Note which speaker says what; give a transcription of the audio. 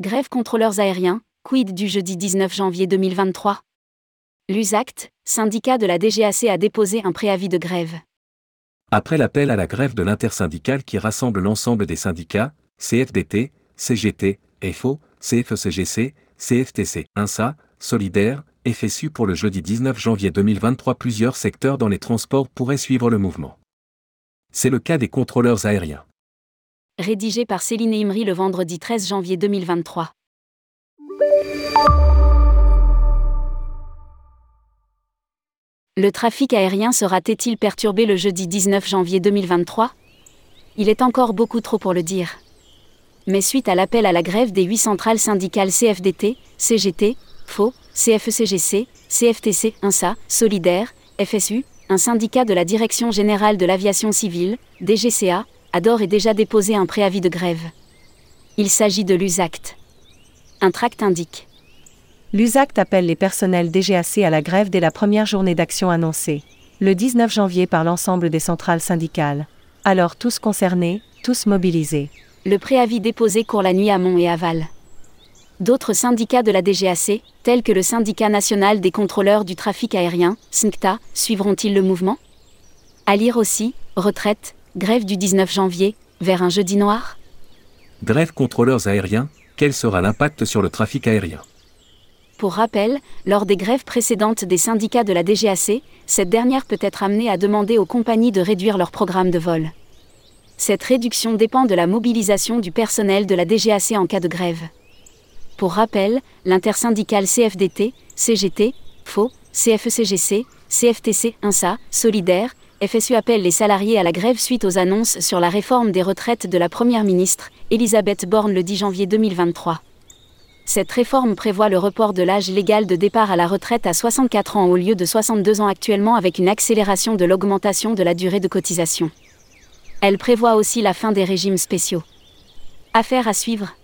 Speaker 1: Grève contrôleurs aériens, quid du jeudi 19 janvier 2023 L'USACT, syndicat de la DGAC a déposé un préavis de grève.
Speaker 2: Après l'appel à la grève de l'intersyndicale qui rassemble l'ensemble des syndicats, CFDT, CGT, FO, CFECGC, CFTC, INSA, Solidaire, FSU pour le jeudi 19 janvier 2023 plusieurs secteurs dans les transports pourraient suivre le mouvement. C'est le cas des contrôleurs aériens.
Speaker 1: Rédigé par Céline Imri le vendredi 13 janvier 2023. Le trafic aérien sera-t-il perturbé le jeudi 19 janvier 2023 Il est encore beaucoup trop pour le dire. Mais suite à l'appel à la grève des huit centrales syndicales CFDT, CGT, FO, CFECGC, CFTC, INSA, Solidaire, FSU, un syndicat de la Direction générale de l'aviation civile, DGCA, a d'ores et déjà déposé un préavis de grève. Il s'agit de l'USACT. Un tract indique.
Speaker 3: L'USACT appelle les personnels DGAC à la grève dès la première journée d'action annoncée, le 19 janvier par l'ensemble des centrales syndicales. Alors tous concernés, tous mobilisés.
Speaker 1: Le préavis déposé court la nuit à Mont et Aval. D'autres syndicats de la DGAC, tels que le syndicat national des contrôleurs du trafic aérien, SNCTA, suivront-ils le mouvement? À lire aussi, retraite, grève du 19 janvier, vers un jeudi noir?
Speaker 2: Grève contrôleurs aériens, quel sera l'impact sur le trafic aérien?
Speaker 1: Pour rappel, lors des grèves précédentes des syndicats de la DGAC, cette dernière peut être amenée à demander aux compagnies de réduire leur programme de vol. Cette réduction dépend de la mobilisation du personnel de la DGAC en cas de grève. Pour rappel, l'intersyndicale CFDT, CGT, FO, CFECGC, CFTC, INSA, Solidaire, FSU appelle les salariés à la grève suite aux annonces sur la réforme des retraites de la Première ministre, Elisabeth Borne le 10 janvier 2023. Cette réforme prévoit le report de l'âge légal de départ à la retraite à 64 ans au lieu de 62 ans actuellement avec une accélération de l'augmentation de la durée de cotisation. Elle prévoit aussi la fin des régimes spéciaux. Affaire à suivre.